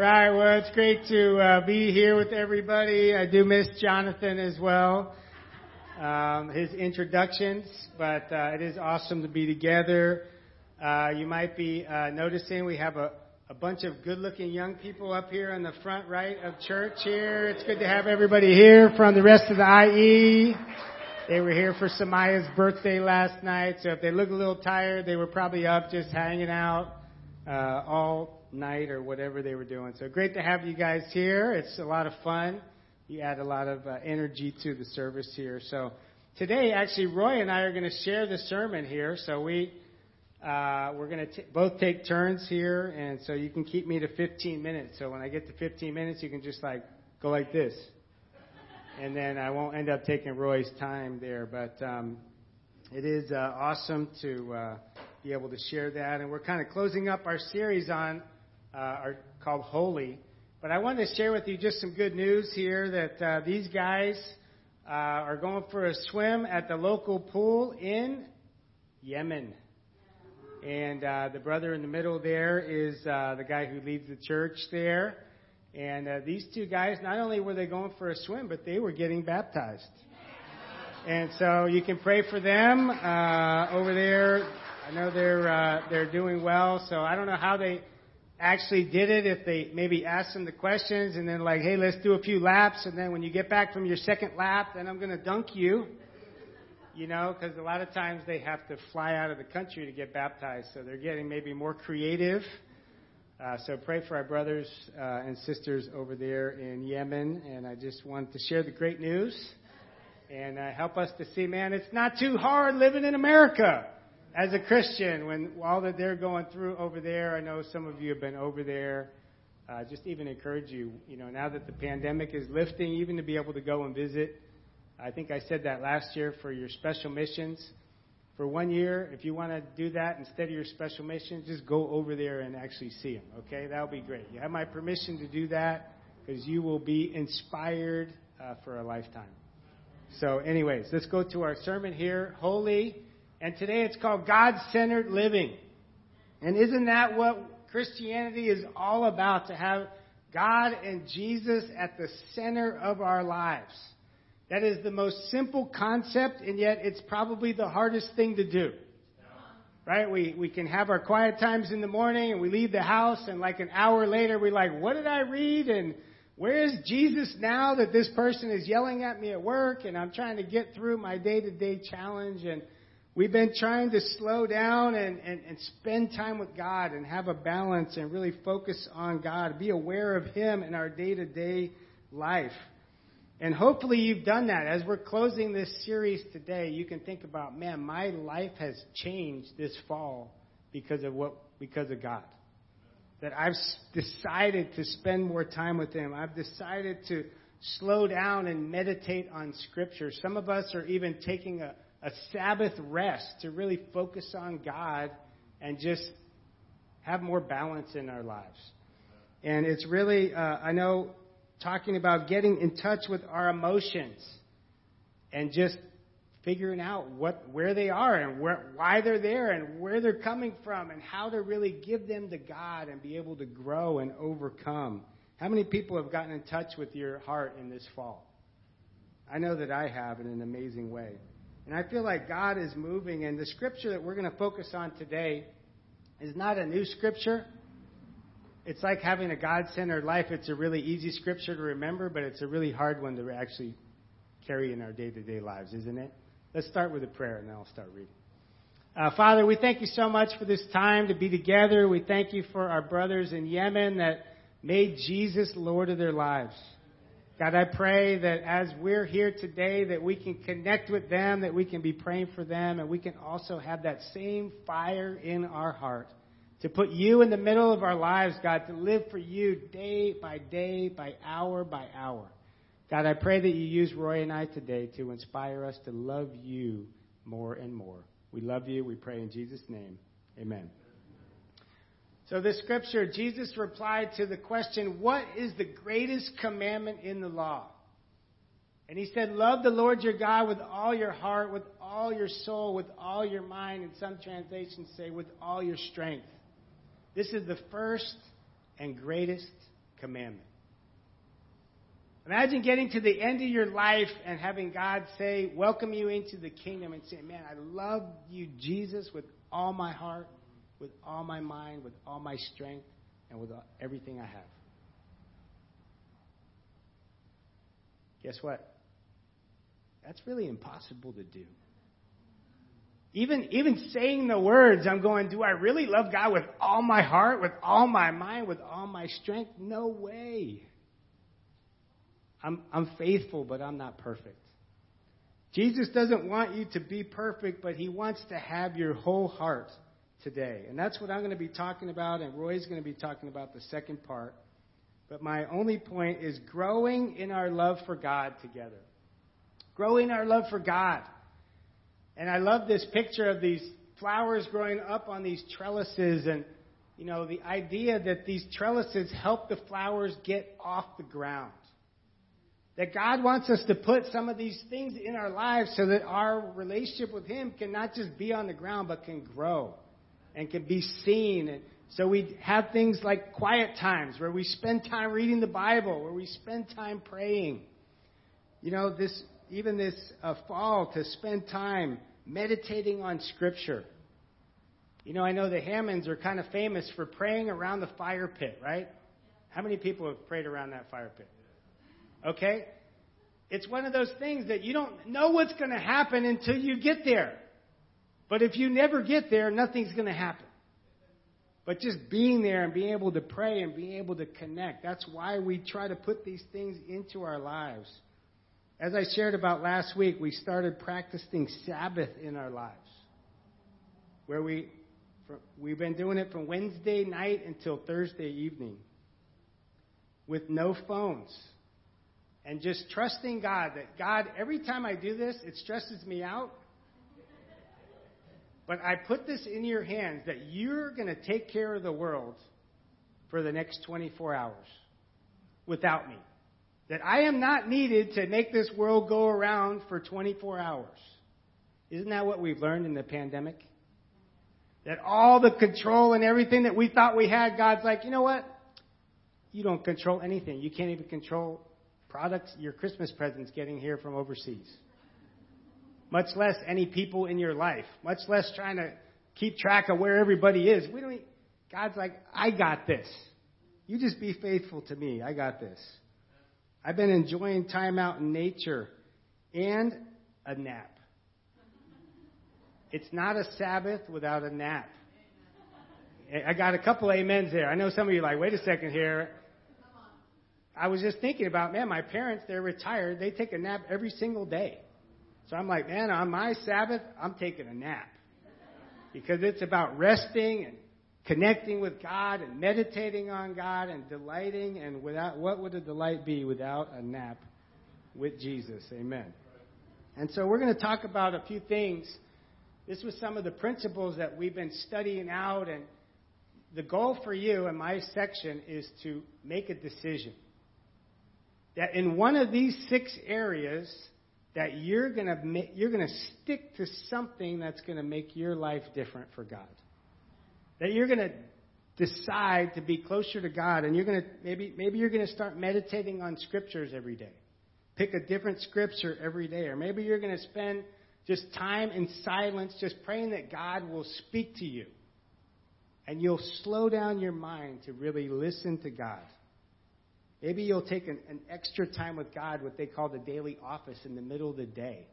right. Well, it's great to uh, be here with everybody. I do miss Jonathan as well. Um, his introductions, but uh, it is awesome to be together. Uh, you might be uh, noticing we have a, a bunch of good-looking young people up here in the front right of church here. It's good to have everybody here from the rest of the IE. They were here for Samaya's birthday last night, so if they look a little tired, they were probably up just hanging out uh, all night or whatever they were doing. So great to have you guys here. It's a lot of fun. You add a lot of uh, energy to the service here. So today, actually, Roy and I are going to share the sermon here. So we uh, we're going to both take turns here, and so you can keep me to 15 minutes. So when I get to 15 minutes, you can just like go like this, and then I won't end up taking Roy's time there. But um, it is uh, awesome to uh, be able to share that, and we're kind of closing up our series on uh, are called Holy. But I wanted to share with you just some good news here that uh, these guys uh, are going for a swim at the local pool in Yemen. And uh, the brother in the middle there is uh, the guy who leads the church there. And uh, these two guys, not only were they going for a swim, but they were getting baptized. And so you can pray for them uh, over there. I know they're uh, they're doing well. So I don't know how they actually did it, if they maybe asked them the questions and then like, hey, let's do a few laps, and then when you get back from your second lap, then I'm going to dunk you. You know, because a lot of times they have to fly out of the country to get baptized, so they're getting maybe more creative. Uh, so pray for our brothers uh, and sisters over there in Yemen, and I just want to share the great news and uh, help us to see, man, it's not too hard living in America as a Christian, when all that they're going through over there, I know some of you have been over there. Uh, just even encourage you, you know, now that the pandemic is lifting, even to be able to go and visit. I think I said that last year for your special missions. For one year, if you want to do that instead of your special mission, just go over there and actually see them. Okay, that'll be great. You have my permission to do that because you will be inspired uh, for a lifetime. So, anyways, let's go to our sermon here. Holy and today it's called God centered living. And isn't that what Christianity is all about? To have God and Jesus at the center of our lives. That is the most simple concept, and yet it's probably the hardest thing to do. Right? We, we can have our quiet times in the morning and we leave the house, and like an hour later, we're like, what did I read? And where is Jesus now that this person is yelling at me at work and I'm trying to get through my day to day challenge? And We've been trying to slow down and, and, and spend time with God and have a balance and really focus on God, be aware of Him in our day to day life. And hopefully you've done that. As we're closing this series today, you can think about, man, my life has changed this fall because of what, because of God. That I've decided to spend more time with Him. I've decided to slow down and meditate on Scripture. Some of us are even taking a, a Sabbath rest to really focus on God and just have more balance in our lives. And it's really, uh, I know, talking about getting in touch with our emotions and just figuring out what where they are and where, why they're there and where they're coming from and how to really give them to God and be able to grow and overcome. How many people have gotten in touch with your heart in this fall? I know that I have in an amazing way. And I feel like God is moving, and the scripture that we're going to focus on today is not a new scripture. It's like having a God centered life. It's a really easy scripture to remember, but it's a really hard one to actually carry in our day to day lives, isn't it? Let's start with a prayer, and then I'll start reading. Uh, Father, we thank you so much for this time to be together. We thank you for our brothers in Yemen that made Jesus Lord of their lives. God, I pray that as we're here today, that we can connect with them, that we can be praying for them, and we can also have that same fire in our heart to put you in the middle of our lives, God, to live for you day by day, by hour by hour. God, I pray that you use Roy and I today to inspire us to love you more and more. We love you. We pray in Jesus' name. Amen. So, this scripture, Jesus replied to the question, What is the greatest commandment in the law? And he said, Love the Lord your God with all your heart, with all your soul, with all your mind, and some translations say, with all your strength. This is the first and greatest commandment. Imagine getting to the end of your life and having God say, welcome you into the kingdom and say, man, I love you, Jesus, with all my heart, with all my mind, with all my strength, and with everything I have. Guess what? That's really impossible to do. Even, even saying the words, I'm going, do I really love God with all my heart, with all my mind, with all my strength? No way. I'm, I'm faithful, but I'm not perfect. Jesus doesn't want you to be perfect, but he wants to have your whole heart today. And that's what I'm going to be talking about, and Roy's going to be talking about the second part. But my only point is growing in our love for God together. Growing our love for God. And I love this picture of these flowers growing up on these trellises and you know the idea that these trellises help the flowers get off the ground. That God wants us to put some of these things in our lives so that our relationship with Him can not just be on the ground, but can grow and can be seen. And so we have things like quiet times where we spend time reading the Bible, where we spend time praying. You know, this even this uh, fall to spend time meditating on Scripture. You know, I know the Hammonds are kind of famous for praying around the fire pit, right? How many people have prayed around that fire pit? Okay? It's one of those things that you don't know what's going to happen until you get there. But if you never get there, nothing's going to happen. But just being there and being able to pray and being able to connect, that's why we try to put these things into our lives. As I shared about last week, we started practicing Sabbath in our lives. Where we, we've been doing it from Wednesday night until Thursday evening with no phones and just trusting God that God, every time I do this, it stresses me out. But I put this in your hands that you're going to take care of the world for the next 24 hours without me. That I am not needed to make this world go around for 24 hours. Isn't that what we've learned in the pandemic? That all the control and everything that we thought we had, God's like, you know what? You don't control anything. You can't even control products, your Christmas presents getting here from overseas. Much less any people in your life. Much less trying to keep track of where everybody is. We don't. God's like, I got this. You just be faithful to me. I got this. I've been enjoying time out in nature and a nap. It's not a Sabbath without a nap. I got a couple amens there. I know some of you are like, wait a second here. I was just thinking about, man, my parents, they're retired. They take a nap every single day. So I'm like, man, on my Sabbath, I'm taking a nap. Because it's about resting and connecting with God and meditating on God and delighting. And without, what would a delight be without a nap with Jesus? Amen. And so we're going to talk about a few things. This was some of the principles that we've been studying out. And the goal for you in my section is to make a decision that in one of these six areas that you're going to you're going to stick to something that's going to make your life different for God. That you're going to decide to be closer to God and you're going to maybe maybe you're going to start meditating on scriptures every day. Pick a different scripture every day or maybe you're going to spend just time in silence just praying that God will speak to you. And you'll slow down your mind to really listen to God. Maybe you'll take an, an, extra time with God, what they call the daily office, in the middle of the day.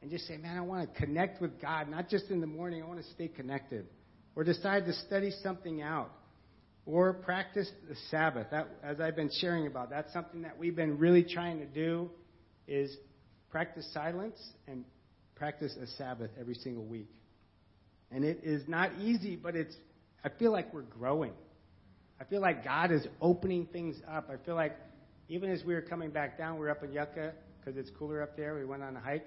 And just say, man, I want to connect with God, not just in the morning, I want to stay connected. Or decide to study something out. Or practice the Sabbath. That, as I've been sharing about, that's something that we've been really trying to do is practice silence and practice a Sabbath every single week. And it is not easy, but it's I feel like we're growing. I feel like God is opening things up. I feel like even as we were coming back down, we were up in Yucca because it's cooler up there. We went on a hike.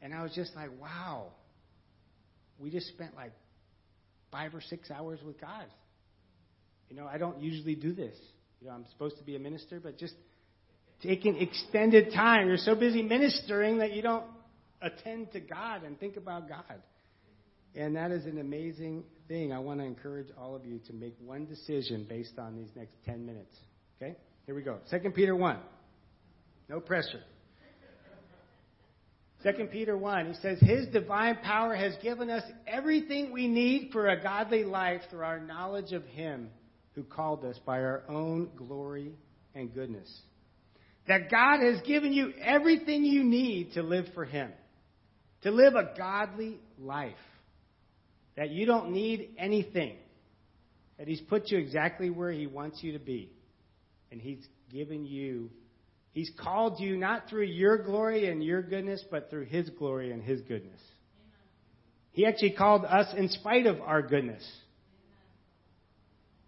And I was just like, wow, we just spent like five or six hours with God. You know, I don't usually do this. You know, I'm supposed to be a minister, but just taking extended time. You're so busy ministering that you don't attend to God and think about God. And that is an amazing thing. I want to encourage all of you to make one decision based on these next 10 minutes. Okay? Here we go. 2 Peter 1. No pressure. 2 Peter 1, he says, His divine power has given us everything we need for a godly life through our knowledge of Him who called us by our own glory and goodness. That God has given you everything you need to live for Him, to live a godly life. That you don't need anything. That He's put you exactly where He wants you to be. And He's given you He's called you not through your glory and your goodness, but through His glory and His goodness. He actually called us in spite of our goodness.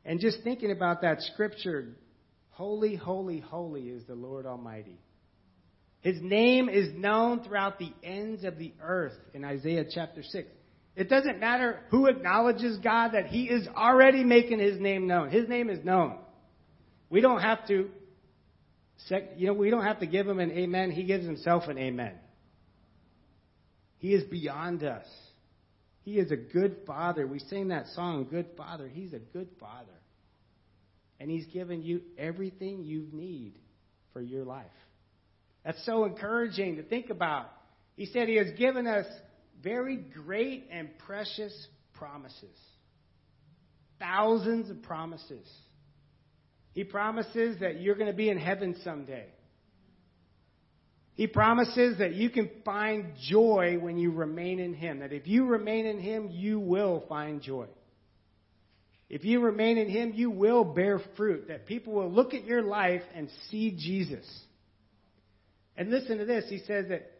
And just thinking about that scripture, holy, holy, holy is the Lord Almighty. His name is known throughout the ends of the earth in Isaiah chapter 6. It doesn't matter who acknowledges God that He is already making His name known. His name is known. We don't have to you know, we don't have to give him an amen. He gives himself an amen. He is beyond us. He is a good father. We sing that song, Good Father. He's a good father. And he's given you everything you need for your life. That's so encouraging to think about. He said he has given us very great and precious promises. Thousands of promises. He promises that you're going to be in heaven someday. He promises that you can find joy when you remain in Him. That if you remain in Him, you will find joy. If you remain in Him, you will bear fruit. That people will look at your life and see Jesus. And listen to this. He says that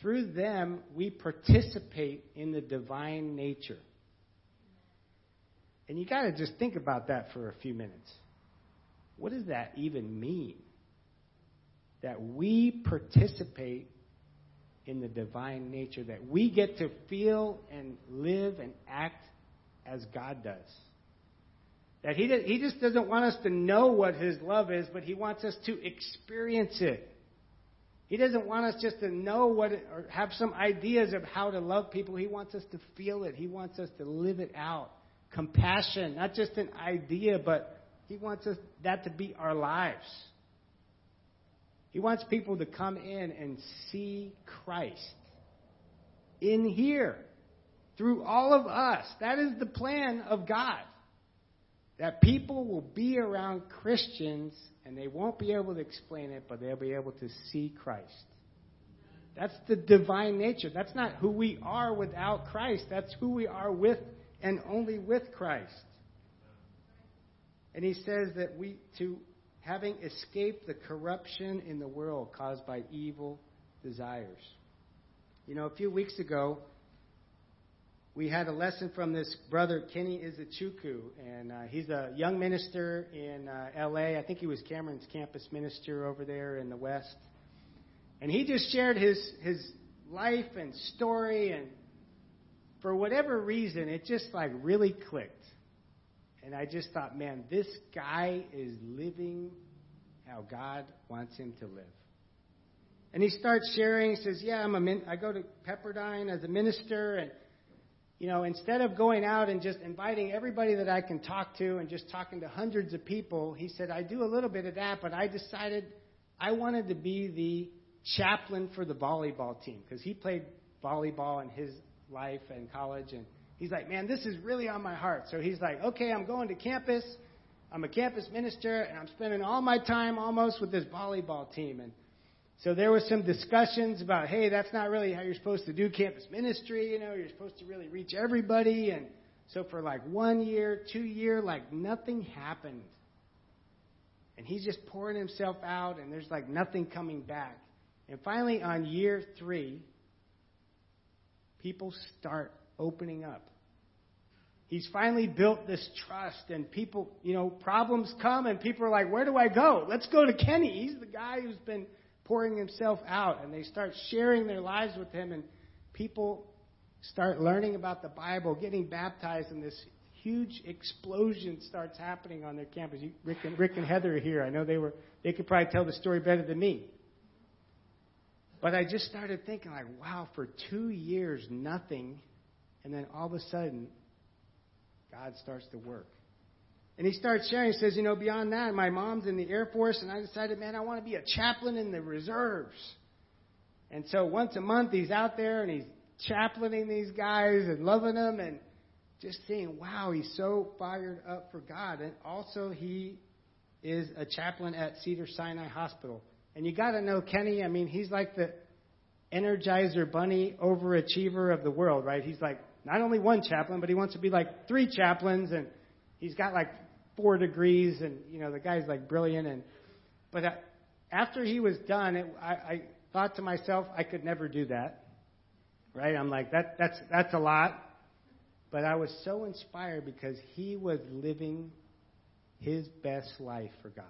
through them, we participate in the divine nature. And you got to just think about that for a few minutes. What does that even mean? That we participate in the divine nature, that we get to feel and live and act as God does. That he, does, he just doesn't want us to know what His love is, but He wants us to experience it. He doesn't want us just to know what it, or have some ideas of how to love people. He wants us to feel it. He wants us to live it out. Compassion, not just an idea, but he wants us that to be our lives. He wants people to come in and see Christ in here through all of us. That is the plan of God. That people will be around Christians and they won't be able to explain it, but they'll be able to see Christ. That's the divine nature. That's not who we are without Christ. That's who we are with and only with Christ. And he says that we, to having escaped the corruption in the world caused by evil desires. You know, a few weeks ago, we had a lesson from this brother, Kenny Izuchukwu, and uh, he's a young minister in uh, L.A. I think he was Cameron's campus minister over there in the West. And he just shared his, his life and story, and for whatever reason, it just like really clicked. And I just thought, man, this guy is living how God wants him to live. And he starts sharing. He says, "Yeah, I'm a min- I go to Pepperdine as a minister, and you know, instead of going out and just inviting everybody that I can talk to and just talking to hundreds of people, he said, I do a little bit of that, but I decided I wanted to be the chaplain for the volleyball team because he played volleyball in his life and college, and He's like, man, this is really on my heart. So he's like, okay, I'm going to campus. I'm a campus minister, and I'm spending all my time almost with this volleyball team. And so there was some discussions about, hey, that's not really how you're supposed to do campus ministry. You know, you're supposed to really reach everybody. And so for like one year, two year, like nothing happened. And he's just pouring himself out, and there's like nothing coming back. And finally, on year three, people start opening up. He's finally built this trust, and people, you know, problems come, and people are like, Where do I go? Let's go to Kenny. He's the guy who's been pouring himself out. And they start sharing their lives with him, and people start learning about the Bible, getting baptized, and this huge explosion starts happening on their campus. Rick and, Rick and Heather are here. I know they were they could probably tell the story better than me. But I just started thinking like, wow, for two years nothing and then all of a sudden, God starts to work. And he starts sharing. He says, you know, beyond that, my mom's in the Air Force, and I decided, man, I want to be a chaplain in the reserves. And so once a month, he's out there and he's chaplaining these guys and loving them and just seeing, wow, he's so fired up for God. And also, he is a chaplain at Cedar Sinai Hospital. And you got to know Kenny. I mean, he's like the Energizer Bunny overachiever of the world, right? He's like not only one chaplain, but he wants to be like three chaplains, and he's got like four degrees, and you know the guy's like brilliant. And but uh, after he was done, it, I, I thought to myself, I could never do that, right? I'm like that that's that's a lot. But I was so inspired because he was living his best life for God.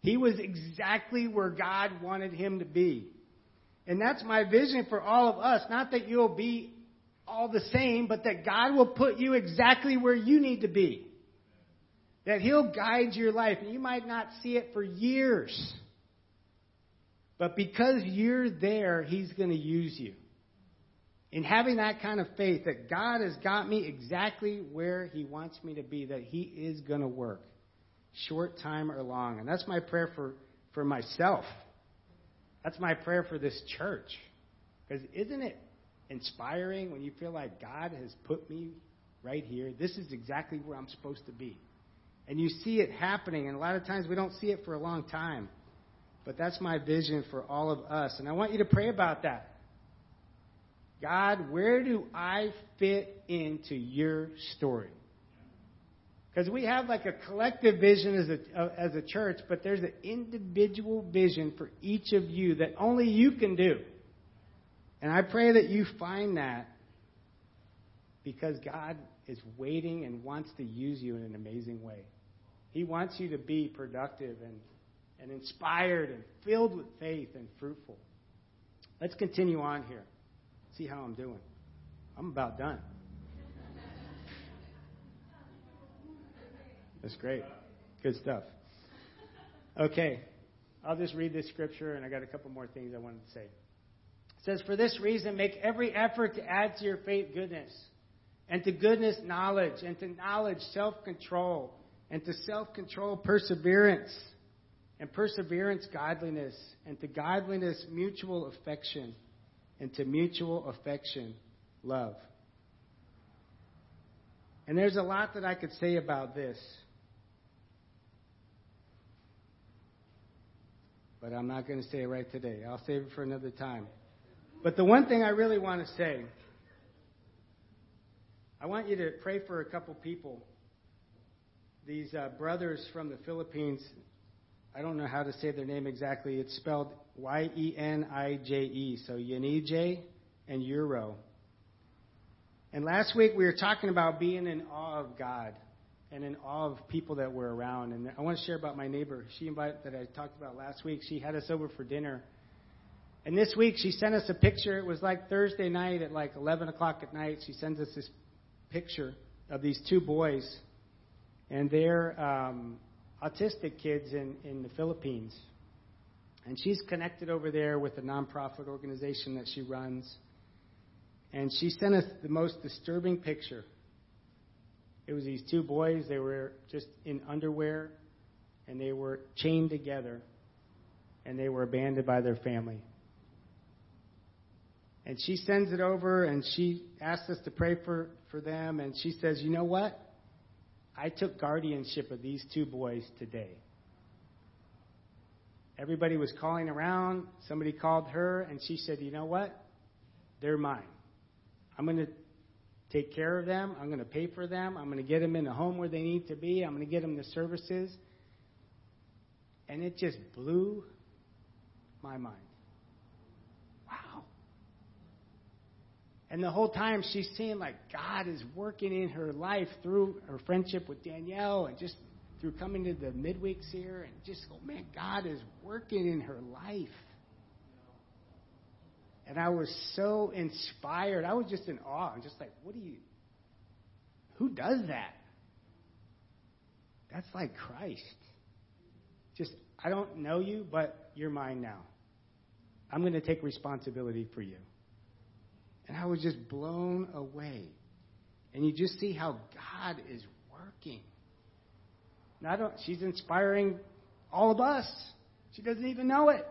He was exactly where God wanted him to be. And that's my vision for all of us. Not that you'll be all the same, but that God will put you exactly where you need to be. That He'll guide your life. And you might not see it for years. But because you're there, He's going to use you. In having that kind of faith that God has got me exactly where He wants me to be, that He is going to work, short time or long. And that's my prayer for, for myself. That's my prayer for this church. Because isn't it inspiring when you feel like God has put me right here? This is exactly where I'm supposed to be. And you see it happening, and a lot of times we don't see it for a long time. But that's my vision for all of us. And I want you to pray about that. God, where do I fit into your story? Because we have like a collective vision as a, uh, as a church, but there's an individual vision for each of you that only you can do. And I pray that you find that because God is waiting and wants to use you in an amazing way. He wants you to be productive and, and inspired and filled with faith and fruitful. Let's continue on here. See how I'm doing. I'm about done. That's great. Good stuff. Okay. I'll just read this scripture, and I got a couple more things I wanted to say. It says, For this reason, make every effort to add to your faith goodness, and to goodness, knowledge, and to knowledge, self control, and to self control, perseverance, and perseverance, godliness, and to godliness, mutual affection, and to mutual affection, love. And there's a lot that I could say about this. but I'm not going to say it right today. I'll save it for another time. But the one thing I really want to say, I want you to pray for a couple people. These uh, brothers from the Philippines, I don't know how to say their name exactly. It's spelled Y E N I J E. So Yenije and Euro. And last week we were talking about being in awe of God and in awe of people that were around. And I want to share about my neighbor. She invited that I talked about last week. She had us over for dinner. And this week she sent us a picture. It was like Thursday night at like 11 o'clock at night. She sends us this picture of these two boys, and they're um, autistic kids in in the Philippines. And she's connected over there with a nonprofit organization that she runs. And she sent us the most disturbing picture it was these two boys. They were just in underwear, and they were chained together, and they were abandoned by their family. And she sends it over, and she asks us to pray for, for them. And she says, You know what? I took guardianship of these two boys today. Everybody was calling around. Somebody called her, and she said, You know what? They're mine. I'm going to take care of them. I'm going to pay for them. I'm going to get them in a home where they need to be. I'm going to get them the services. And it just blew my mind. Wow. And the whole time she's seeing like God is working in her life through her friendship with Danielle and just through coming to the midweeks here and just go, man, God is working in her life. And I was so inspired. I was just in awe. I'm just like, what do you, who does that? That's like Christ. Just, I don't know you, but you're mine now. I'm going to take responsibility for you. And I was just blown away. And you just see how God is working. She's inspiring all of us. She doesn't even know it.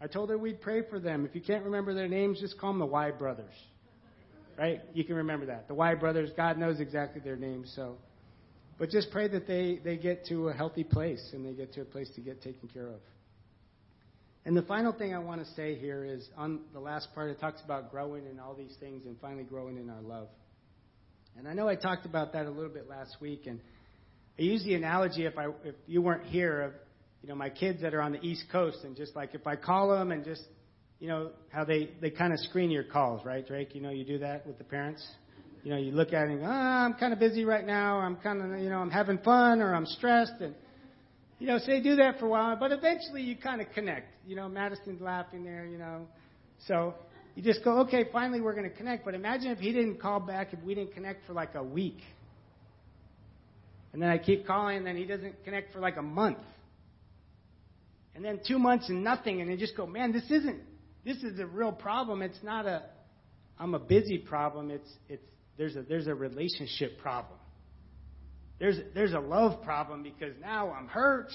I told her we'd pray for them. If you can't remember their names, just call them the Y brothers. Right? You can remember that. The Y brothers, God knows exactly their names, so but just pray that they, they get to a healthy place and they get to a place to get taken care of. And the final thing I want to say here is on the last part, it talks about growing in all these things and finally growing in our love. And I know I talked about that a little bit last week, and I use the analogy if I if you weren't here of you know my kids that are on the East Coast, and just like if I call them and just you know how they they kind of screen your calls, right, Drake? You know you do that with the parents. You know you look at it and go, oh, I'm kind of busy right now. I'm kind of you know I'm having fun or I'm stressed, and you know so they do that for a while, but eventually you kind of connect. You know Madison's laughing there, you know, so you just go, okay, finally we're going to connect. But imagine if he didn't call back, if we didn't connect for like a week. And then I keep calling, and then he doesn't connect for like a month. And then two months and nothing, and they just go, man, this isn't, this is a real problem. It's not a, I'm a busy problem. It's, it's, there's a, there's a relationship problem. There's, there's a love problem because now I'm hurt.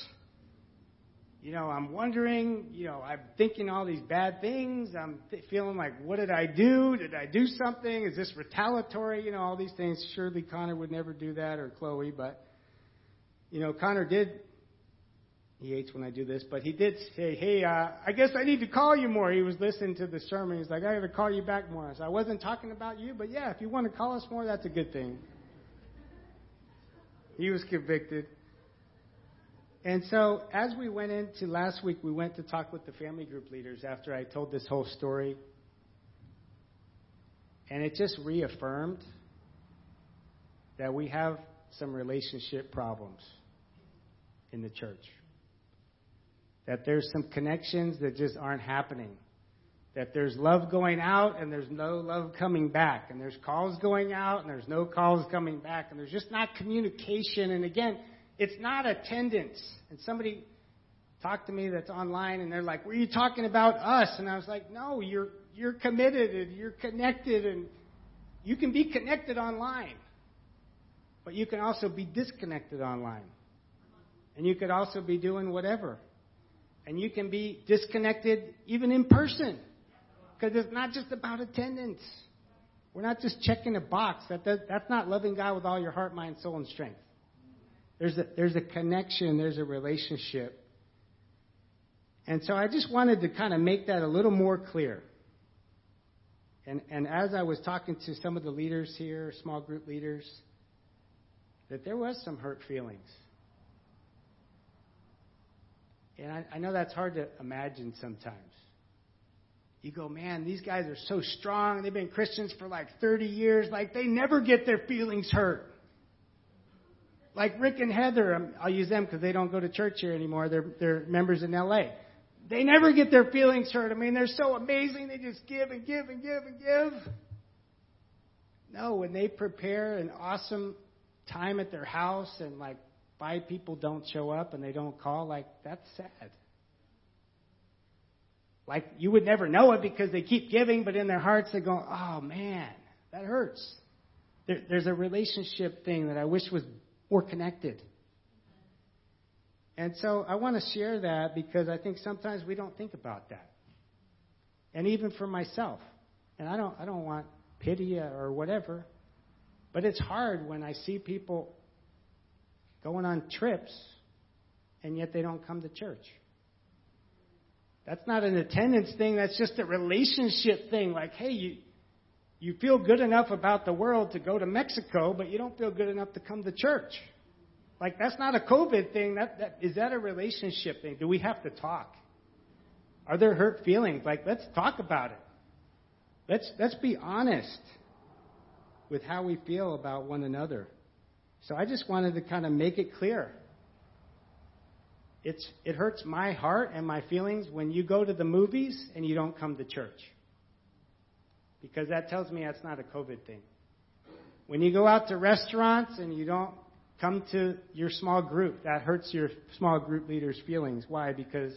You know, I'm wondering, you know, I'm thinking all these bad things. I'm th- feeling like, what did I do? Did I do something? Is this retaliatory? You know, all these things. Surely Connor would never do that or Chloe, but you know, Connor did. He hates when I do this, but he did say, "Hey, uh, I guess I need to call you more." He was listening to the sermon. He's like, "I got to call you back more." I wasn't talking about you, but yeah, if you want to call us more, that's a good thing. He was convicted. And so, as we went into last week, we went to talk with the family group leaders after I told this whole story. And it just reaffirmed that we have some relationship problems in the church. That there's some connections that just aren't happening. That there's love going out and there's no love coming back. And there's calls going out and there's no calls coming back. And there's just not communication. And again, it's not attendance. And somebody talked to me that's online and they're like, Were you talking about us? And I was like, No, you're you're committed and you're connected and you can be connected online. But you can also be disconnected online. And you could also be doing whatever. And you can be disconnected even in person. Because it's not just about attendance. We're not just checking a box. That, that, that's not loving God with all your heart, mind, soul, and strength. There's a, there's a connection, there's a relationship. And so I just wanted to kind of make that a little more clear. And, and as I was talking to some of the leaders here, small group leaders, that there was some hurt feelings. And I, I know that's hard to imagine sometimes. You go, man, these guys are so strong. They've been Christians for like 30 years. Like, they never get their feelings hurt. Like Rick and Heather, um, I'll use them because they don't go to church here anymore. They're, they're members in LA. They never get their feelings hurt. I mean, they're so amazing. They just give and give and give and give. No, when they prepare an awesome time at their house and like five people don't show up and they don't call, like that's sad. Like you would never know it because they keep giving, but in their hearts they go, "Oh man, that hurts." There, there's a relationship thing that I wish was more connected. And so I want to share that because I think sometimes we don't think about that. And even for myself. And I don't I don't want pity or whatever. But it's hard when I see people going on trips and yet they don't come to church. That's not an attendance thing, that's just a relationship thing. Like, hey, you, you feel good enough about the world to go to Mexico, but you don't feel good enough to come to church. Like, that's not a COVID thing. That, that, is that a relationship thing? Do we have to talk? Are there hurt feelings? Like, let's talk about it. Let's, let's be honest with how we feel about one another. So I just wanted to kind of make it clear. It's, it hurts my heart and my feelings when you go to the movies and you don't come to church. Because that tells me that's not a COVID thing. When you go out to restaurants and you don't come to your small group, that hurts your small group leader's feelings. Why? Because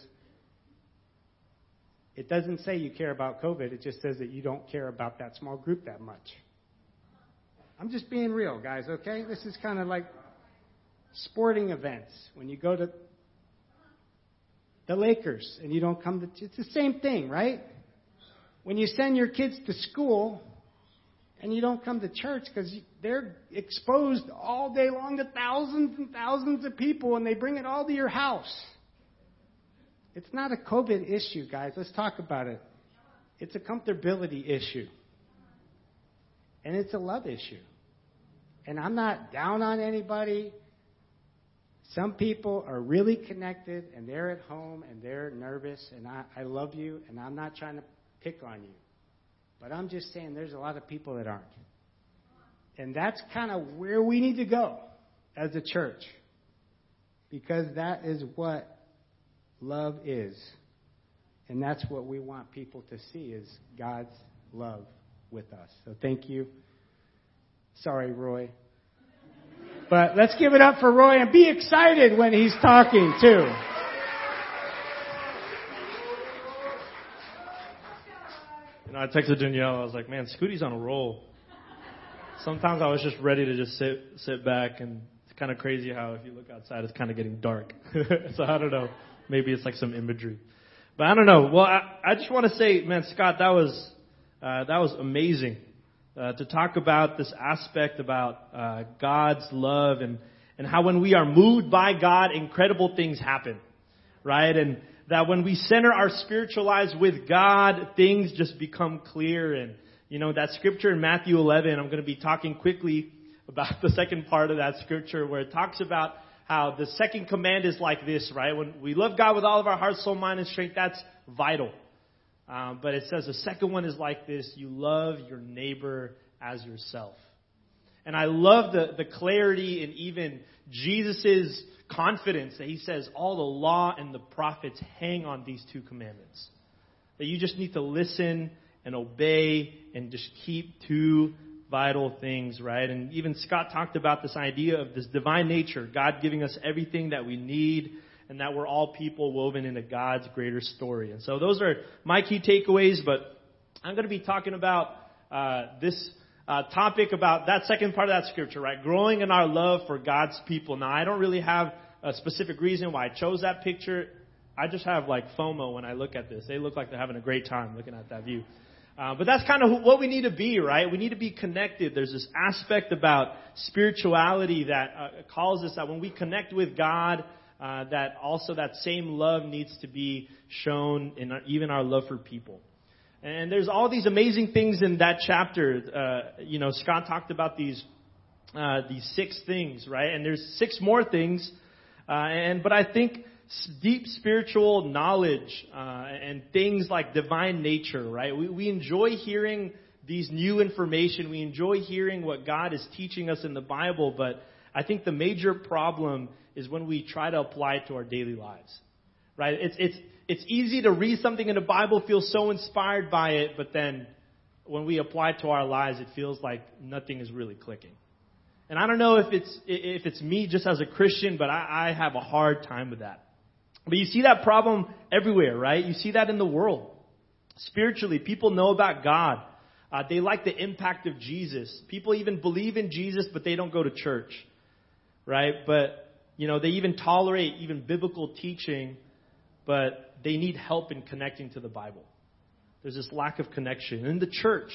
it doesn't say you care about COVID, it just says that you don't care about that small group that much. I'm just being real, guys, okay? This is kind of like, sporting events, when you go to the Lakers and you don't come to, it's the same thing, right? When you send your kids to school and you don't come to church because they're exposed all day long to thousands and thousands of people and they bring it all to your house. It's not a COVID issue, guys. Let's talk about it. It's a comfortability issue. And it's a love issue. And I'm not down on anybody. Some people are really connected and they're at home and they're nervous, and I, I love you, and I'm not trying to pick on you. But I'm just saying there's a lot of people that aren't. And that's kind of where we need to go as a church. Because that is what love is. And that's what we want people to see is God's love with us. So thank you. Sorry, Roy. But let's give it up for Roy and be excited when he's talking too. You know, I texted Danielle. I was like, "Man, Scooty's on a roll." Sometimes I was just ready to just sit sit back, and it's kind of crazy how if you look outside, it's kind of getting dark. so I don't know. Maybe it's like some imagery, but I don't know. Well, I, I just want to say, man, Scott, that was uh, that was amazing uh, to talk about this aspect about uh, God's love and, and how when we are moved by God, incredible things happen, right? And that when we center our spiritual lives with God, things just become clear. And, you know, that scripture in Matthew 11, I'm going to be talking quickly about the second part of that scripture where it talks about how the second command is like this, right? When we love God with all of our heart, soul, mind, and strength, that's vital. Um, but it says the second one is like this you love your neighbor as yourself. And I love the, the clarity and even Jesus' confidence that he says all the law and the prophets hang on these two commandments. That you just need to listen and obey and just keep two vital things, right? And even Scott talked about this idea of this divine nature, God giving us everything that we need and that we're all people woven into God's greater story. And so those are my key takeaways, but I'm going to be talking about uh, this uh, topic about that second part of that scripture, right? Growing in our love for God's people. Now, I don't really have a specific reason why I chose that picture. I just have like FOMO when I look at this. They look like they're having a great time looking at that view. Uh, but that's kind of what we need to be, right? We need to be connected. There's this aspect about spirituality that uh, calls us that when we connect with God, uh, that also that same love needs to be shown in our, even our love for people. And there's all these amazing things in that chapter. Uh, you know, Scott talked about these uh, these six things, right? And there's six more things. Uh, and but I think deep spiritual knowledge uh, and things like divine nature, right? We, we enjoy hearing these new information. We enjoy hearing what God is teaching us in the Bible, but I think the major problem is when we try to apply it to our daily lives. Right? It's, it's, it's easy to read something in the Bible, feel so inspired by it, but then when we apply it to our lives, it feels like nothing is really clicking. And I don't know if it's, if it's me just as a Christian, but I, I have a hard time with that. But you see that problem everywhere, right? You see that in the world. Spiritually, people know about God. Uh, they like the impact of Jesus. People even believe in Jesus, but they don't go to church, right? But you know, they even tolerate even biblical teaching, but they need help in connecting to the Bible. There's this lack of connection. In the church,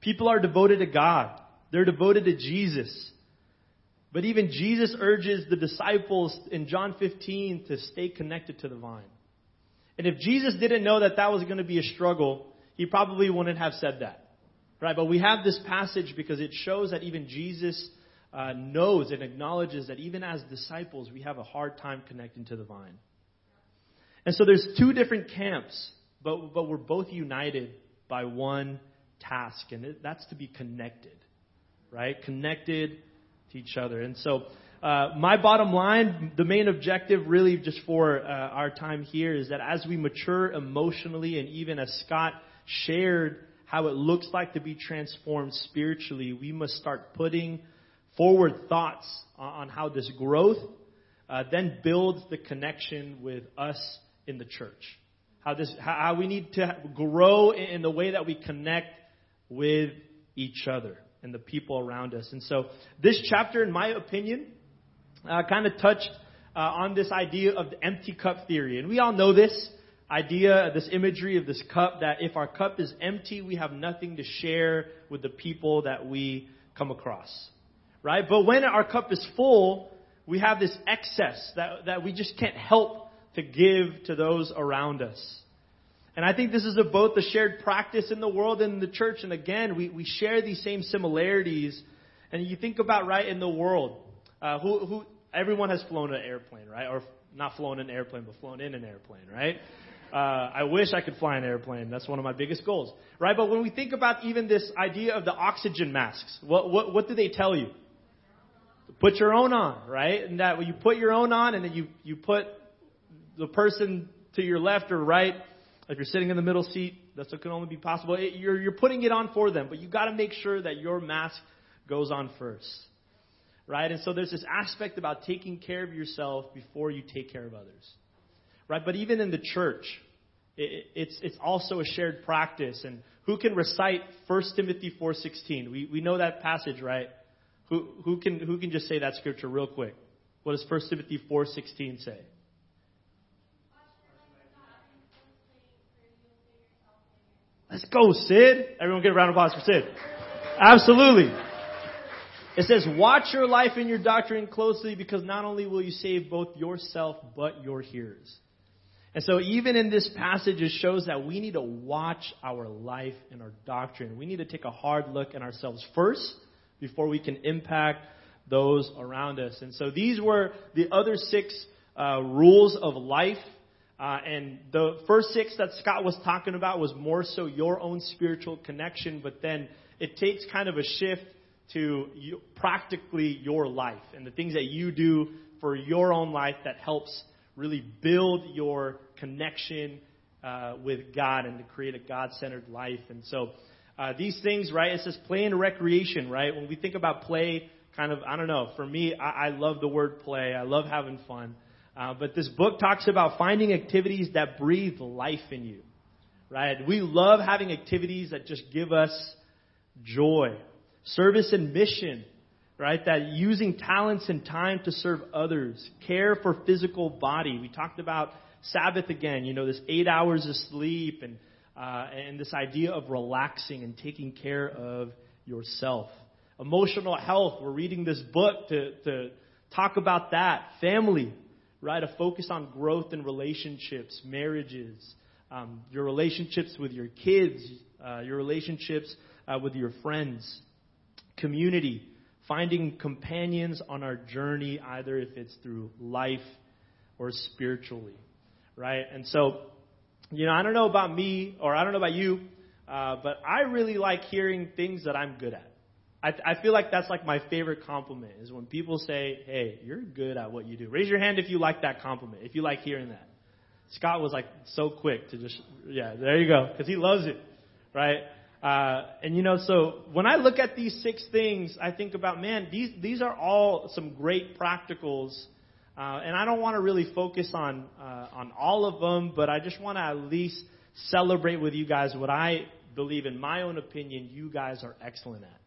people are devoted to God. They're devoted to Jesus. But even Jesus urges the disciples in John 15 to stay connected to the vine. And if Jesus didn't know that that was going to be a struggle, he probably wouldn't have said that. Right? But we have this passage because it shows that even Jesus uh, knows and acknowledges that even as disciples, we have a hard time connecting to the vine. And so there's two different camps, but, but we're both united by one task, and that's to be connected, right? Connected to each other. And so uh, my bottom line, the main objective really just for uh, our time here is that as we mature emotionally and even as Scott shared how it looks like to be transformed spiritually, we must start putting forward thoughts on how this growth uh, then builds the connection with us in the church. How this, how we need to grow in the way that we connect with each other and the people around us. And so, this chapter, in my opinion, uh, kind of touched uh, on this idea of the empty cup theory. And we all know this idea, this imagery of this cup, that if our cup is empty, we have nothing to share with the people that we come across. Right? But when our cup is full, we have this excess that, that we just can't help to give to those around us. And I think this is a, both a shared practice in the world and in the church. And again, we, we share these same similarities. And you think about, right, in the world, uh, who, who, everyone has flown an airplane, right? Or not flown an airplane, but flown in an airplane, right? Uh, I wish I could fly an airplane. That's one of my biggest goals, right? But when we think about even this idea of the oxygen masks, what, what, what do they tell you? Put your own on, right? And that when you put your own on and then you, you put the person to your left or right, if you're sitting in the middle seat, that's what can only be possible. It, you're, you're putting it on for them, but you got to make sure that your mask goes on first, right? And so there's this aspect about taking care of yourself before you take care of others, right? But even in the church, it, it's it's also a shared practice. And who can recite 1 Timothy 4:16? We we know that passage, right? Who can who can just say that scripture real quick? What does 1 Timothy 4:16 say? Let's go, Sid. Everyone get a round of applause for Sid. Absolutely. It says, watch your life and your doctrine closely because not only will you save both yourself, but your hearers. And so even in this passage, it shows that we need to watch our life and our doctrine. We need to take a hard look at ourselves first before we can impact those around us. And so these were the other six uh, rules of life uh, and the first six that Scott was talking about was more so your own spiritual connection, but then it takes kind of a shift to you, practically your life and the things that you do for your own life that helps really build your connection uh, with God and to create a God centered life. And so uh, these things, right? It says play and recreation, right? When we think about play, kind of, I don't know, for me, I, I love the word play. I love having fun. Uh, but this book talks about finding activities that breathe life in you, right? We love having activities that just give us joy. Service and mission, right? That using talents and time to serve others. Care for physical body. We talked about Sabbath again, you know, this eight hours of sleep and, uh, and this idea of relaxing and taking care of yourself. Emotional health. We're reading this book to, to talk about that. Family right? A focus on growth in relationships, marriages, um, your relationships with your kids, uh, your relationships uh, with your friends, community, finding companions on our journey, either if it's through life or spiritually, right? And so, you know, I don't know about me or I don't know about you, uh, but I really like hearing things that I'm good at. I, I feel like that's like my favorite compliment is when people say, "Hey, you're good at what you do." Raise your hand if you like that compliment. If you like hearing that. Scott was like so quick to just, yeah, there you go, because he loves it, right? Uh, and you know, so when I look at these six things, I think about, man, these these are all some great practicals, uh, and I don't want to really focus on uh, on all of them, but I just want to at least celebrate with you guys what I believe, in my own opinion, you guys are excellent at.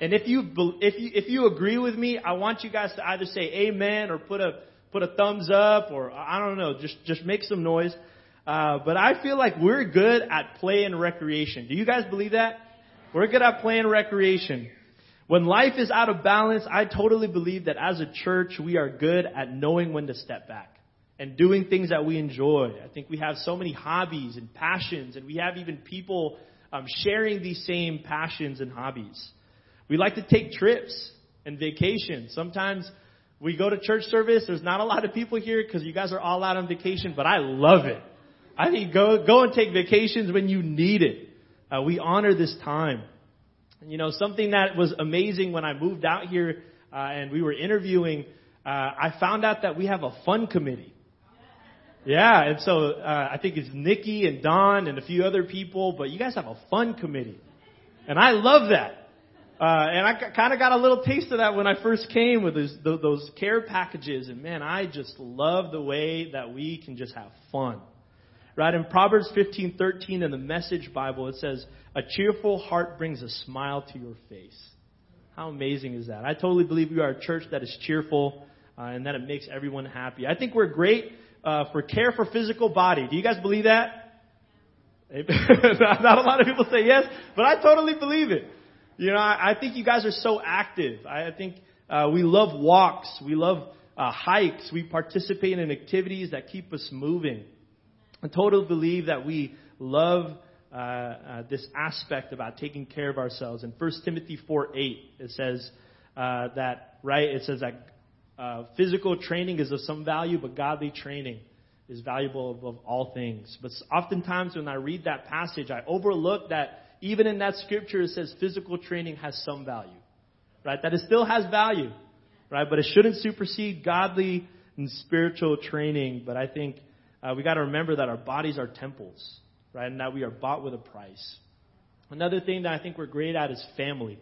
And if you, if you, if you agree with me, I want you guys to either say amen or put a, put a thumbs up or I don't know, just, just make some noise. Uh, but I feel like we're good at play and recreation. Do you guys believe that? We're good at play and recreation. When life is out of balance, I totally believe that as a church, we are good at knowing when to step back and doing things that we enjoy. I think we have so many hobbies and passions, and we have even people um, sharing these same passions and hobbies. We like to take trips and vacations. Sometimes we go to church service. There's not a lot of people here because you guys are all out on vacation, but I love it. I think go go and take vacations when you need it. Uh, we honor this time. You know, something that was amazing when I moved out here uh, and we were interviewing, uh, I found out that we have a fun committee. Yeah, and so uh, I think it's Nikki and Don and a few other people, but you guys have a fun committee, and I love that. Uh, and I kind of got a little taste of that when I first came with those, those care packages. And man, I just love the way that we can just have fun. Right? In Proverbs 15:13 in the Message Bible, it says, "A cheerful heart brings a smile to your face." How amazing is that? I totally believe we are a church that is cheerful. uh, and that it makes everyone happy. I think we're great uh, for care for physical body. Do you guys believe that? Not a lot of people say yes, but I totally believe it. You know, I, I think you guys are so active. I, I think uh, we love walks, we love uh, hikes, we participate in activities that keep us moving. I totally believe that we love uh, uh, this aspect about taking care of ourselves. In 1 Timothy 4 8, it says uh, that, right? It says that uh, physical training is of some value, but godly training is valuable above all things. But oftentimes when I read that passage, I overlook that even in that scripture it says physical training has some value. Right? That it still has value. Right? But it shouldn't supersede godly and spiritual training. But I think uh, we got to remember that our bodies are temples. Right? And that we are bought with a price. Another thing that I think we're great at is family.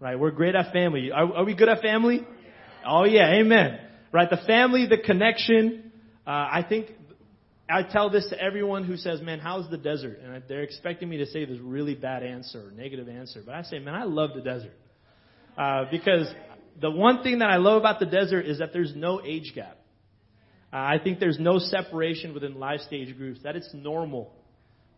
Right? We're great at family. Are, are we good at family? Oh yeah, amen. Right? The family, the connection, uh, I think I tell this to everyone who says, "Man, how's the desert?" And they're expecting me to say this really bad answer or negative answer, but I say, "Man, I love the desert," uh, because the one thing that I love about the desert is that there's no age gap. Uh, I think there's no separation within life stage groups. That it's normal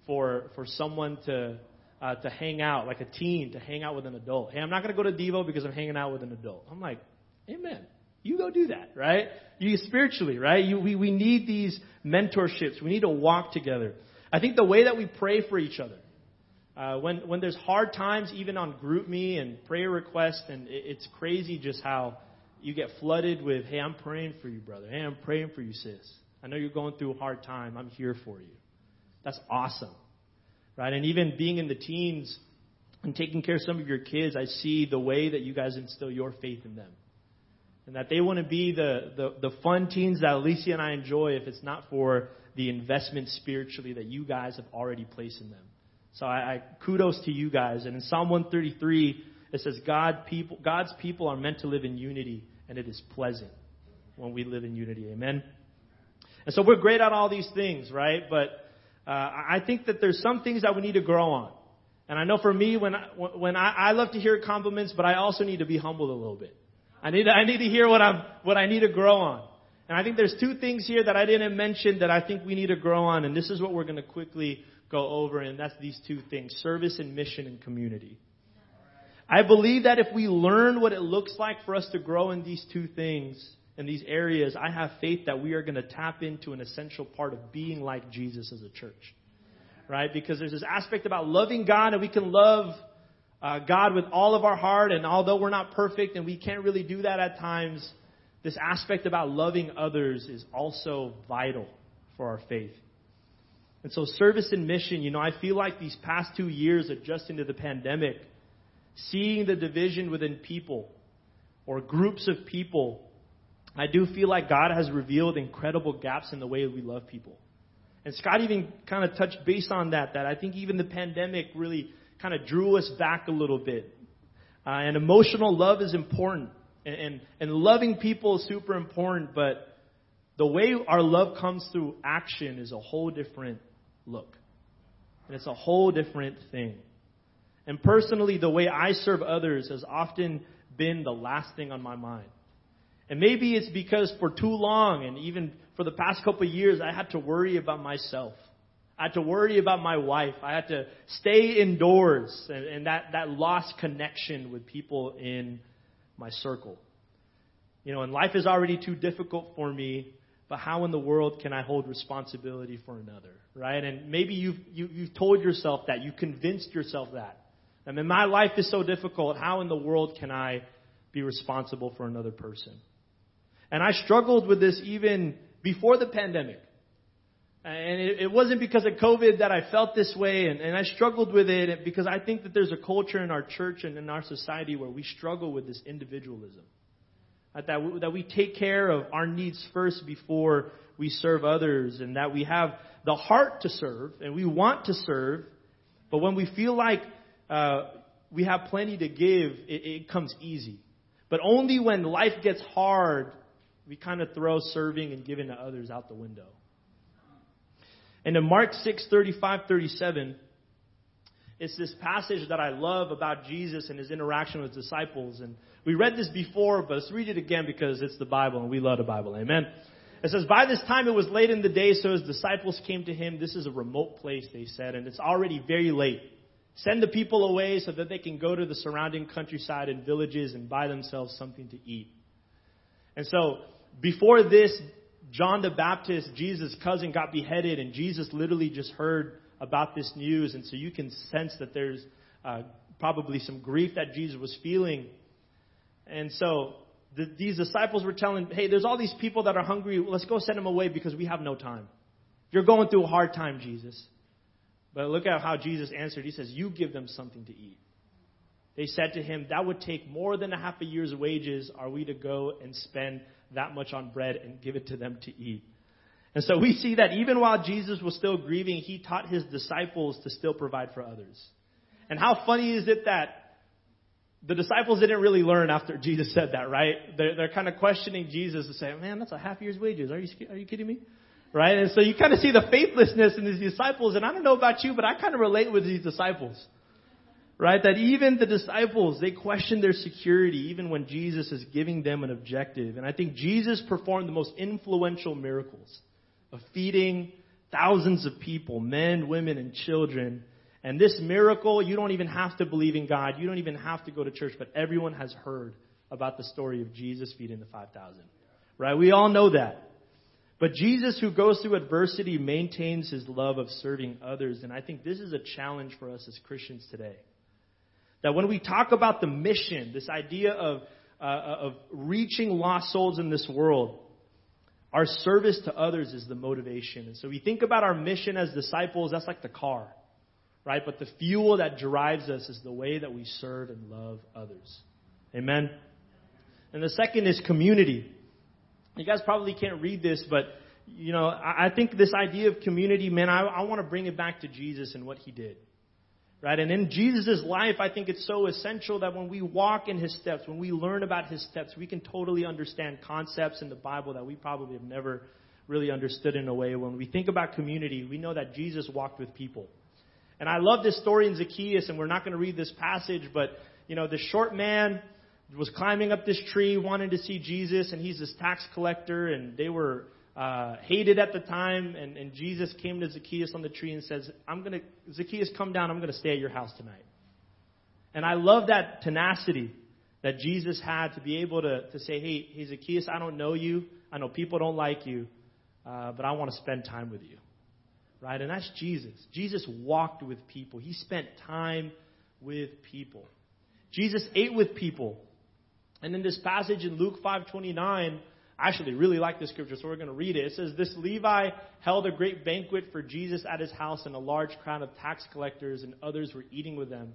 for for someone to uh, to hang out, like a teen, to hang out with an adult. Hey, I'm not going to go to Devo because I'm hanging out with an adult. I'm like, Amen. You go do that, right? You spiritually, right? You, we, we need these mentorships. We need to walk together. I think the way that we pray for each other, uh, when, when there's hard times, even on GroupMe and prayer requests, and it, it's crazy just how you get flooded with, hey, I'm praying for you, brother. Hey, I'm praying for you, sis. I know you're going through a hard time. I'm here for you. That's awesome. Right? And even being in the teens and taking care of some of your kids, I see the way that you guys instill your faith in them and that they want to be the, the, the fun teens that Alicia and I enjoy if it's not for the investment spiritually that you guys have already placed in them. So I, I kudos to you guys. And in Psalm 133, it says God people, God's people are meant to live in unity, and it is pleasant when we live in unity. Amen. And so we're great at all these things, right? But uh, I think that there's some things that we need to grow on. And I know for me, when I, when I, I love to hear compliments, but I also need to be humbled a little bit. I need to, I need to hear what I'm, what I need to grow on. And I think there's two things here that I didn't mention that I think we need to grow on, and this is what we're going to quickly go over, and that's these two things service and mission and community. I believe that if we learn what it looks like for us to grow in these two things, in these areas, I have faith that we are going to tap into an essential part of being like Jesus as a church. Right? Because there's this aspect about loving God, and we can love uh, God with all of our heart, and although we're not perfect and we can't really do that at times, this aspect about loving others is also vital for our faith. And so, service and mission, you know, I feel like these past two years adjusting to the pandemic, seeing the division within people or groups of people, I do feel like God has revealed incredible gaps in the way we love people. And Scott even kind of touched base on that, that I think even the pandemic really kind of drew us back a little bit. Uh, and emotional love is important. And, and, and loving people is super important, but the way our love comes through action is a whole different look. And it's a whole different thing. And personally, the way I serve others has often been the last thing on my mind. And maybe it's because for too long, and even for the past couple of years, I had to worry about myself. I had to worry about my wife. I had to stay indoors and, and that, that lost connection with people in my circle. You know, and life is already too difficult for me, but how in the world can I hold responsibility for another? Right? And maybe you've, you, you have told yourself that, you convinced yourself that. I mean, my life is so difficult. How in the world can I be responsible for another person? And I struggled with this even before the pandemic. And it, wasn't because of COVID that I felt this way, and, I struggled with it because I think that there's a culture in our church and in our society where we struggle with this individualism. That that we take care of our needs first before we serve others, and that we have the heart to serve, and we want to serve, but when we feel like uh, we have plenty to give, it, it comes easy. But only when life gets hard, we kind of throw serving and giving to others out the window. And in Mark 6, 35, 37, It's this passage that I love about Jesus and his interaction with disciples. And we read this before, but let's read it again because it's the Bible and we love the Bible. Amen. It says, By this time it was late in the day, so his disciples came to him. This is a remote place, they said, and it's already very late. Send the people away so that they can go to the surrounding countryside and villages and buy themselves something to eat. And so, before this, John the Baptist, Jesus' cousin, got beheaded, and Jesus literally just heard about this news. And so you can sense that there's uh, probably some grief that Jesus was feeling. And so the, these disciples were telling, hey, there's all these people that are hungry. Let's go send them away because we have no time. You're going through a hard time, Jesus. But look at how Jesus answered. He says, You give them something to eat. They said to him, That would take more than a half a year's wages. Are we to go and spend that much on bread and give it to them to eat? And so we see that even while Jesus was still grieving, he taught his disciples to still provide for others. And how funny is it that the disciples didn't really learn after Jesus said that, right? They're, they're kind of questioning Jesus and saying, man, that's a half year's wages. Are you, are you kidding me? Right? And so you kind of see the faithlessness in these disciples. And I don't know about you, but I kind of relate with these disciples. Right? That even the disciples, they question their security even when Jesus is giving them an objective. And I think Jesus performed the most influential miracles of feeding thousands of people, men, women, and children. And this miracle, you don't even have to believe in God. You don't even have to go to church, but everyone has heard about the story of Jesus feeding the 5,000. Right? We all know that. But Jesus, who goes through adversity, maintains his love of serving others. And I think this is a challenge for us as Christians today. That when we talk about the mission, this idea of, uh, of reaching lost souls in this world, our service to others is the motivation. And so we think about our mission as disciples, that's like the car, right? But the fuel that drives us is the way that we serve and love others. Amen? And the second is community. You guys probably can't read this, but you know, I, think this idea of community, man, I, I want to bring it back to Jesus and what he did. Right? And in Jesus' life, I think it's so essential that when we walk in his steps, when we learn about his steps, we can totally understand concepts in the Bible that we probably have never really understood in a way. When we think about community, we know that Jesus walked with people. And I love this story in Zacchaeus, and we're not going to read this passage, but, you know, the short man was climbing up this tree, wanted to see Jesus, and he's this tax collector, and they were uh, hated at the time, and, and Jesus came to Zacchaeus on the tree and says, "I'm gonna, Zacchaeus, come down. I'm gonna stay at your house tonight." And I love that tenacity that Jesus had to be able to, to say, hey, hey, Zacchaeus, I don't know you. I know people don't like you, uh, but I want to spend time with you. Right? And that's Jesus. Jesus walked with people. He spent time with people. Jesus ate with people. And in this passage in Luke 5:29, I actually really like this scripture, so we're going to read it. It says, This Levi held a great banquet for Jesus at his house, and a large crowd of tax collectors and others were eating with them.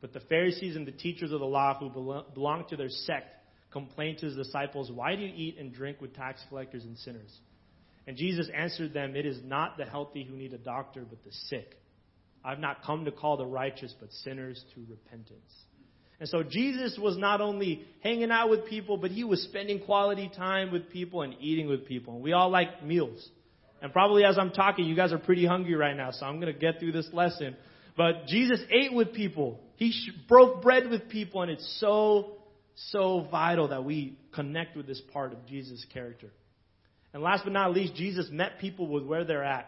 But the Pharisees and the teachers of the law who belonged to their sect complained to his disciples, Why do you eat and drink with tax collectors and sinners? And Jesus answered them, It is not the healthy who need a doctor, but the sick. I've not come to call the righteous, but sinners to repentance. And so Jesus was not only hanging out with people, but he was spending quality time with people and eating with people. And we all like meals. And probably as I'm talking, you guys are pretty hungry right now, so I'm going to get through this lesson. But Jesus ate with people. He broke bread with people, and it's so, so vital that we connect with this part of Jesus' character. And last but not least, Jesus met people with where they're at.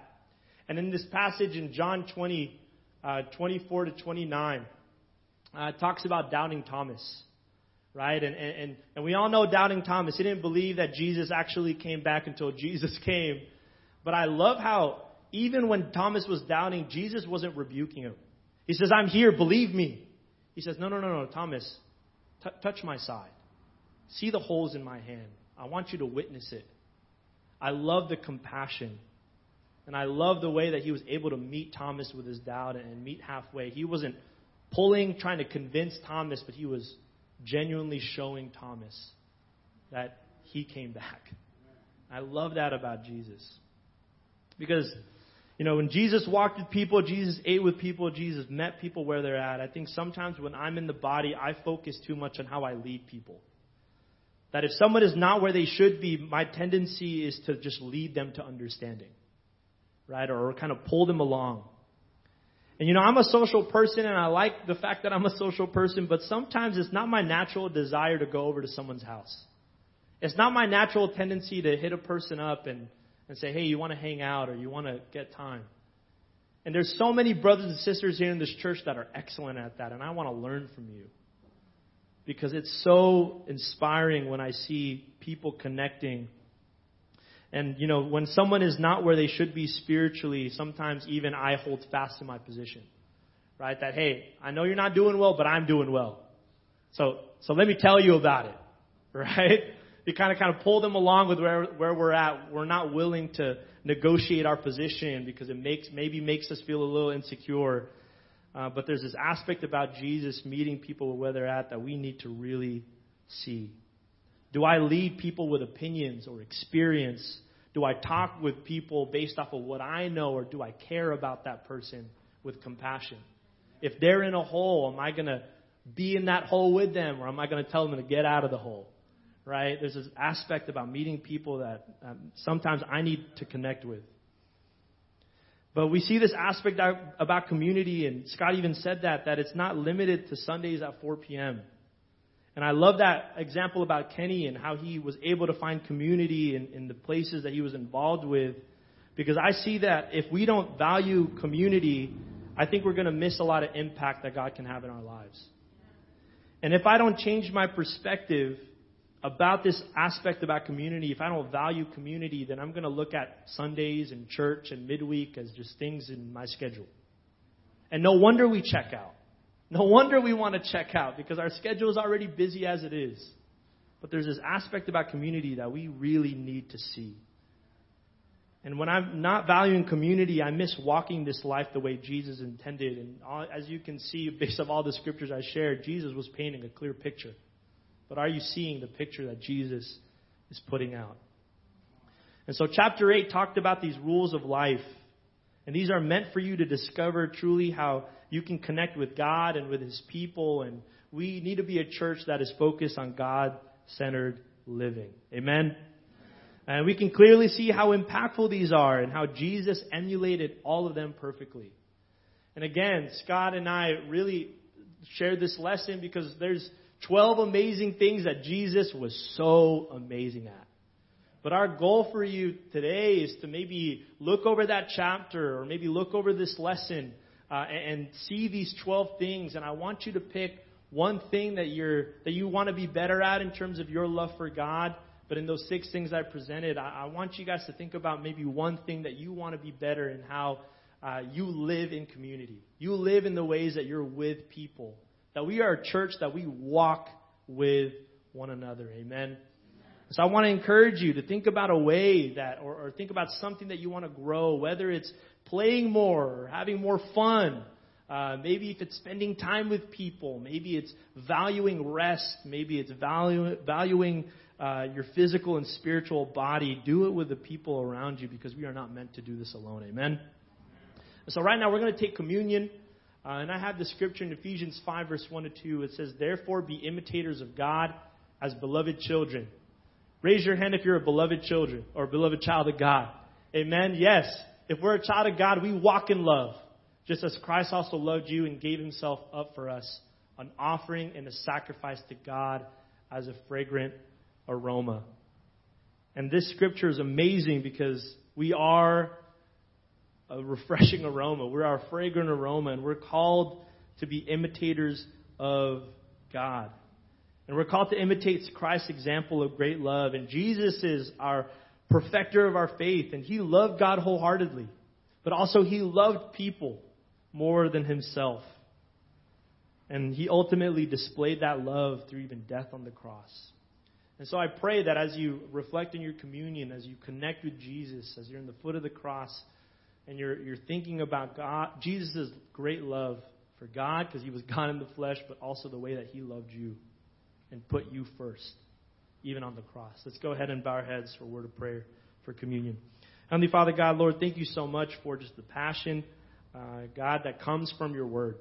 And in this passage in John 20, uh, 24 to 29, uh, talks about doubting Thomas, right? And, and, and we all know doubting Thomas. He didn't believe that Jesus actually came back until Jesus came. But I love how even when Thomas was doubting, Jesus wasn't rebuking him. He says, I'm here, believe me. He says, No, no, no, no, Thomas, t- touch my side. See the holes in my hand. I want you to witness it. I love the compassion. And I love the way that he was able to meet Thomas with his doubt and meet halfway. He wasn't pulling, trying to convince Thomas, but he was genuinely showing Thomas that he came back. I love that about Jesus. Because, you know, when Jesus walked with people, Jesus ate with people, Jesus met people where they're at. I think sometimes when I'm in the body, I focus too much on how I lead people. That if someone is not where they should be, my tendency is to just lead them to understanding, right? Or, kind of pull them along. And you know, I'm a social person and I like the fact that I'm a social person, but sometimes it's not my natural desire to go over to someone's house. It's not my natural tendency to hit a person up and, and say, hey, you want to hang out or you want to get time. And there's so many brothers and sisters here in this church that are excellent at that, and I want to learn from you. Because it's so inspiring when I see people connecting. And, you know, when someone is not where they should be spiritually, sometimes even I hold fast to my position. Right? That, hey, I know you're not doing well, but I'm doing well. So, so let me tell you about it. Right? You kind of, kind of pull them along with where, where we're at. We're not willing to negotiate our position because it makes, maybe makes us feel a little insecure. Uh, but there's this aspect about Jesus meeting people where they're at that we need to really see. Do I lead people with opinions or experience? Do I talk with people based off of what I know, or do I care about that person with compassion? If they're in a hole, am I going to be in that hole with them, or am I going to tell them to get out of the hole? right? There's this aspect about meeting people that um, sometimes I need to connect with. But we see this aspect about community, and Scott even said that, that it's not limited to Sundays at 4 p.m. And I love that example about Kenny and how he was able to find community in, in the places that he was involved with. Because I see that if we don't value community, I think we're going to miss a lot of impact that God can have in our lives. And if I don't change my perspective, about this aspect about community, if I don't value community, then I'm going to look at Sundays and church and midweek as just things in my schedule. And no wonder we check out. No wonder we want to check out because our schedule is already busy as it is. But there's this aspect about community that we really need to see. And when I'm not valuing community, I miss walking this life the way Jesus intended. And all, as you can see, based on all the scriptures I shared, Jesus was painting a clear picture. But are you seeing the picture that Jesus is putting out? And so, chapter 8 talked about these rules of life. And these are meant for you to discover truly how you can connect with God and with His people. And we need to be a church that is focused on God centered living. Amen? And we can clearly see how impactful these are and how Jesus emulated all of them perfectly. And again, Scott and I really shared this lesson because there's 12 amazing things that Jesus was so amazing at. But our goal for you today is to maybe look over that chapter or maybe look over this lesson uh, and see these 12 things. And I want you to pick one thing that you're that you want to be better at in terms of your love for God. But in those six things I presented, I, I want you guys to think about maybe one thing that you want to be better in how uh, you live in community. You live in the ways that you're with people. That we are a church that we walk with one another. Amen. So I want to encourage you to think about a way that, or, or think about something that you want to grow, whether it's playing more or having more fun. Uh, maybe if it's spending time with people, maybe it's valuing rest, maybe it's value, valuing uh, your physical and spiritual body. Do it with the people around you because we are not meant to do this alone. Amen. So right now we're going to take communion. Uh, and I have the scripture in Ephesians 5, verse 1 to 2. It says, Therefore be imitators of God as beloved children. Raise your hand if you're a beloved children or a beloved child of God. Amen. Yes. If we're a child of God, we walk in love, just as Christ also loved you and gave himself up for us, an offering and a sacrifice to God as a fragrant aroma. And this scripture is amazing because we are a refreshing aroma. We're our fragrant aroma, and we're called to be imitators of God. And we're called to imitate Christ's example of great love. And Jesus is our perfecter of our faith, and he loved God wholeheartedly. But also, he loved people more than himself. And he ultimately displayed that love through even death on the cross. And so I pray that as you reflect in your communion, as you connect with Jesus, as you're in the foot of the cross, and you're, you're thinking about God, Jesus' great love for God because he was God in the flesh, but also the way that he loved you and put you first, even on the cross. Let's go ahead and bow our heads for a word of prayer for communion. Heavenly Father, God, Lord, thank you so much for just the passion, uh, God, that comes from your word.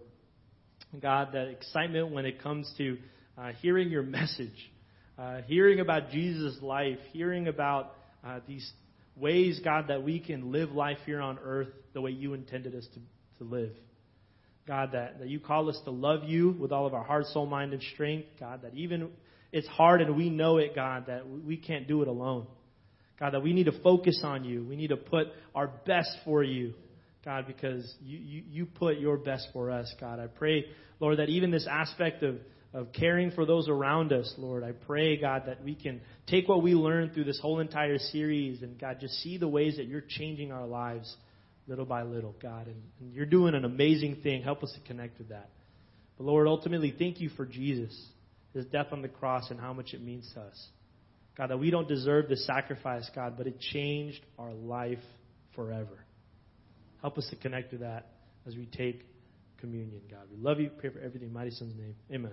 God, that excitement when it comes to uh, hearing your message, uh, hearing about Jesus' life, hearing about uh, these ways, God, that we can live life here on earth the way you intended us to, to live. God, that, that you call us to love you with all of our heart, soul, mind, and strength. God, that even it's hard and we know it, God, that we can't do it alone. God, that we need to focus on you. We need to put our best for you, God, because you, you, you put your best for us, God. I pray, Lord, that even this aspect of, of caring for those around us, Lord, I pray, God, that we can take what we learned through this whole entire series and, God, just see the ways that you're changing our lives little by little, God. And, and you're doing an amazing thing. Help us to connect with that. But, Lord, ultimately, thank you for Jesus, his death on the cross, and how much it means to us. God, that we don't deserve the sacrifice, God, but it changed our life forever. Help us to connect to that as we take communion, God. We love you. Pray for everything. In mighty Son's name. Amen.